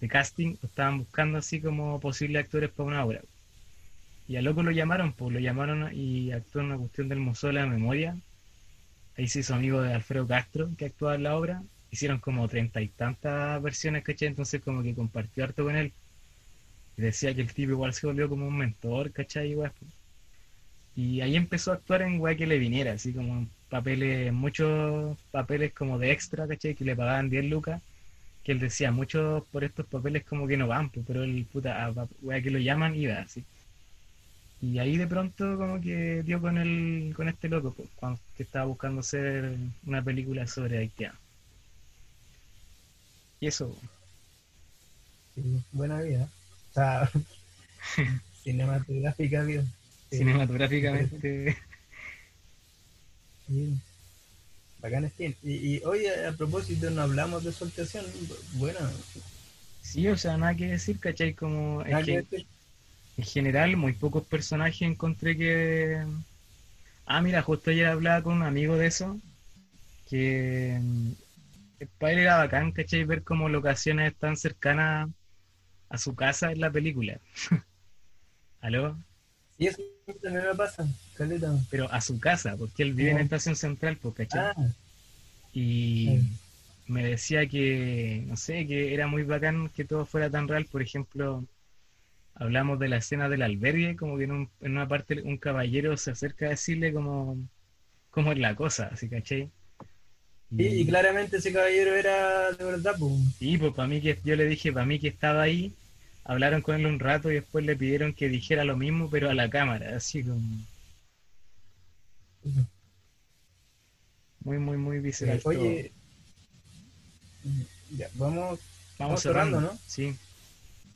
de casting, estaban buscando así como posibles actores para una obra. Y al loco lo llamaron, pues lo llamaron y actuó en una cuestión del Museo de la Memoria, ahí se hizo amigo de Alfredo Castro, que actuaba en la obra. Hicieron como treinta y tantas versiones, ¿cachai? Entonces como que compartió harto con él. Y decía que el tipo igual se volvió como un mentor, ¿cachai? Igual. Y ahí empezó a actuar en weá que le viniera, así como papeles, muchos papeles como de extra, ¿cachai? Que le pagaban 10 lucas, que él decía, muchos por estos papeles como que no van, pues, pero el puta, a, a que lo llaman, iba así. Y ahí de pronto como que dio con el, con este loco, pues, cuando que estaba buscando hacer una película sobre haitiano. Y eso, Sí, buena vida. Sea, cinematográfica vida. Sí, cinematográficamente, sí. Bacán Steam. Y, y oye, a propósito, no hablamos de soltación. Bueno, sí, o sea, nada que decir, ¿cachai? Como que- decir. En general, muy pocos personajes encontré que... Ah, mira, justo ayer hablaba con un amigo de eso, que mm, para él era bacán, ¿cachai? Ver como locaciones tan cercanas a su casa en la película. <laughs> ¿Aló? Y eso también me pasa, caleta. Pero a su casa, porque él vive en Oh. Estación Central, pues, ¿cachai? Ah, Y Sí. me decía que, no sé, que era muy bacán que todo fuera tan real. Por ejemplo, hablamos de la escena del albergue, como que en, un- en una parte un caballero se acerca a decirle como, cómo es la cosa, así, ¿cachai? y, y claramente ese caballero era de verdad, pues. Sí, pues para mí que yo le dije, para mí que estaba ahí, hablaron con él un rato y después le pidieron que dijera lo mismo, pero a la cámara, así como muy, muy, muy visceral. Oye, todo. ya, vamos. vamos vamos cerrando, cerrando, ¿no? Sí,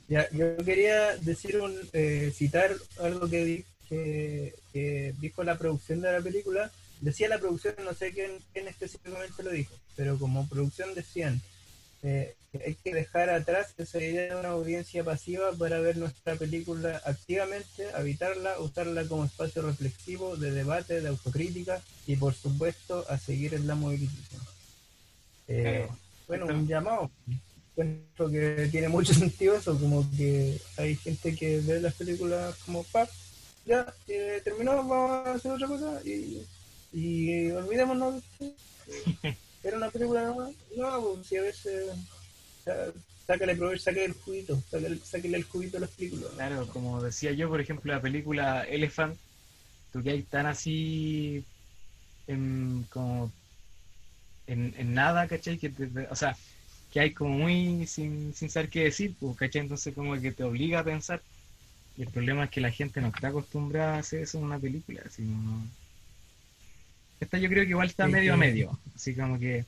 Ya, yo quería decir un, eh, citar algo que, di- que, que dijo la producción de la película. Decía la producción, no sé quién, quién específicamente lo dijo, pero como producción decían eh, hay que dejar atrás esa idea de una audiencia pasiva para ver nuestra película activamente, habitarla, usarla como espacio reflexivo, de debate, de autocrítica y por supuesto a seguir en la movilización. Eh, Claro. bueno, un llamado. Encuentro que tiene mucho <laughs> sentido eso, como que hay gente que ve las películas como pap, ya, eh, terminó, vamos a hacer otra cosa y, y olvidémonos. <laughs> Era una película nueva. No, pues, si a veces sea, sácale provecho, sácale el juguito, sácale, el juguito a las películas. Claro, como decía yo, por ejemplo, la película Elephant, tú que hay tan así en, como en, en nada, ¿cachai? Que o sea, que hay como muy sin, sin saber qué decir, pues, ¿cachai? Entonces como que te obliga a pensar. Y el problema es que la gente no está acostumbrada a hacer eso en una película, así no- Esta yo creo que igual está Sí, medio a medio, así como que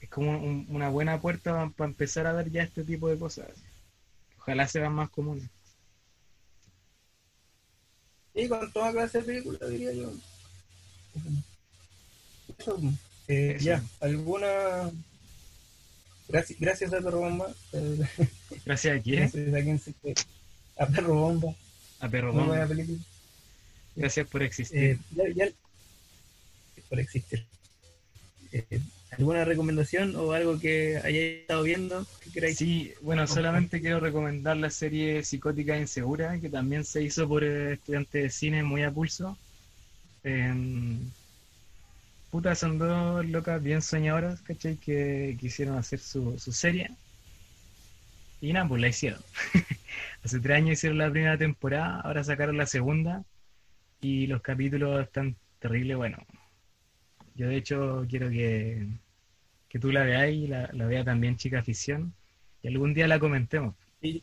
es como un- una buena puerta para empezar a ver ya este tipo de cosas. Ojalá sean más comunes. Y con toda clase de películas, diría yo. Eso, eh, Eso. ya, alguna. Gracias, gracias a Perro Bomba. <laughs> Gracias a quién? gracias a quien se. A Perro Bomba. A Perro Bomba. buena película. Gracias por existir. Eh, ya, ya- por existir. Eh, ¿Alguna recomendación o algo que hayáis estado viendo que? Sí, bueno, solamente quiero recomendar la serie Psicótica e Insegura, que también se hizo por eh, estudiantes de cine muy a pulso. Em, puta, son dos locas bien soñadoras, ¿cachai? Que quisieron hacer su, su serie. Y nada, pues la hicieron. <laughs> Hace tres años hicieron la primera temporada, ahora sacaron la segunda. Y los capítulos están terribles, bueno. Yo de hecho quiero que, que tú la veas y la, la vea también Chica Afición. Y algún día la comentemos. Sí.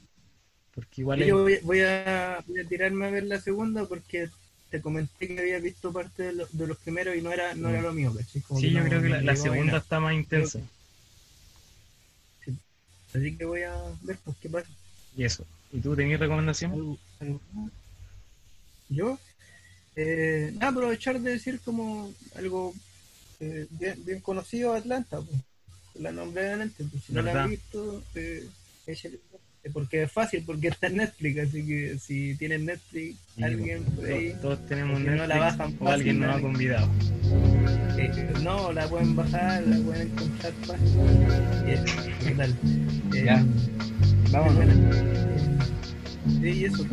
Porque igual Yo voy, voy a, voy a tirarme a ver la segunda porque te comenté que había visto parte de, lo- de los primeros y no era, no era lo mío, ¿cachai? Como Sí, yo no- creo que la, segunda está más intensa. Así que voy a ver pues, qué pasa. Y eso. ¿Y tú tenías más? Yo, eh, nada, aprovechar de decir como algo eh, bien, bien conocido Atlanta, pues. la nombré brevemente, pues, si no la han visto, eh, eh, porque es fácil, porque está en Netflix, así que si tienen Netflix, Sí, alguien por ahí, Todos, todos tenemos Si no la Netflix bajan o alguien fácil, nos ha convidado. eh, no, la pueden bajar, la pueden encontrar fácil. Bien, ¿qué tal? Eh, Ya. Sí, y eso.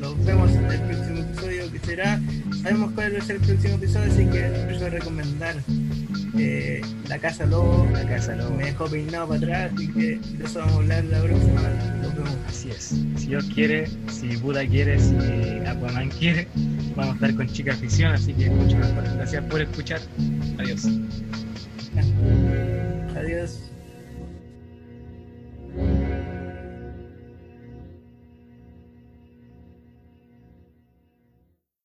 Nos vemos en el próximo episodio que será. Sabemos cuál va a ser el próximo episodio, así que empiezo a recomendar eh, La Casa Lobo. La Casa Lobo. Me dejó peinado para atrás, así que de eso vamos a hablar la próxima. Nos vemos. Así es. Si Dios quiere, si Buda quiere, si Aquaman quiere, vamos a estar con Chica Afición. Así que muchas gracias por escuchar. Adiós.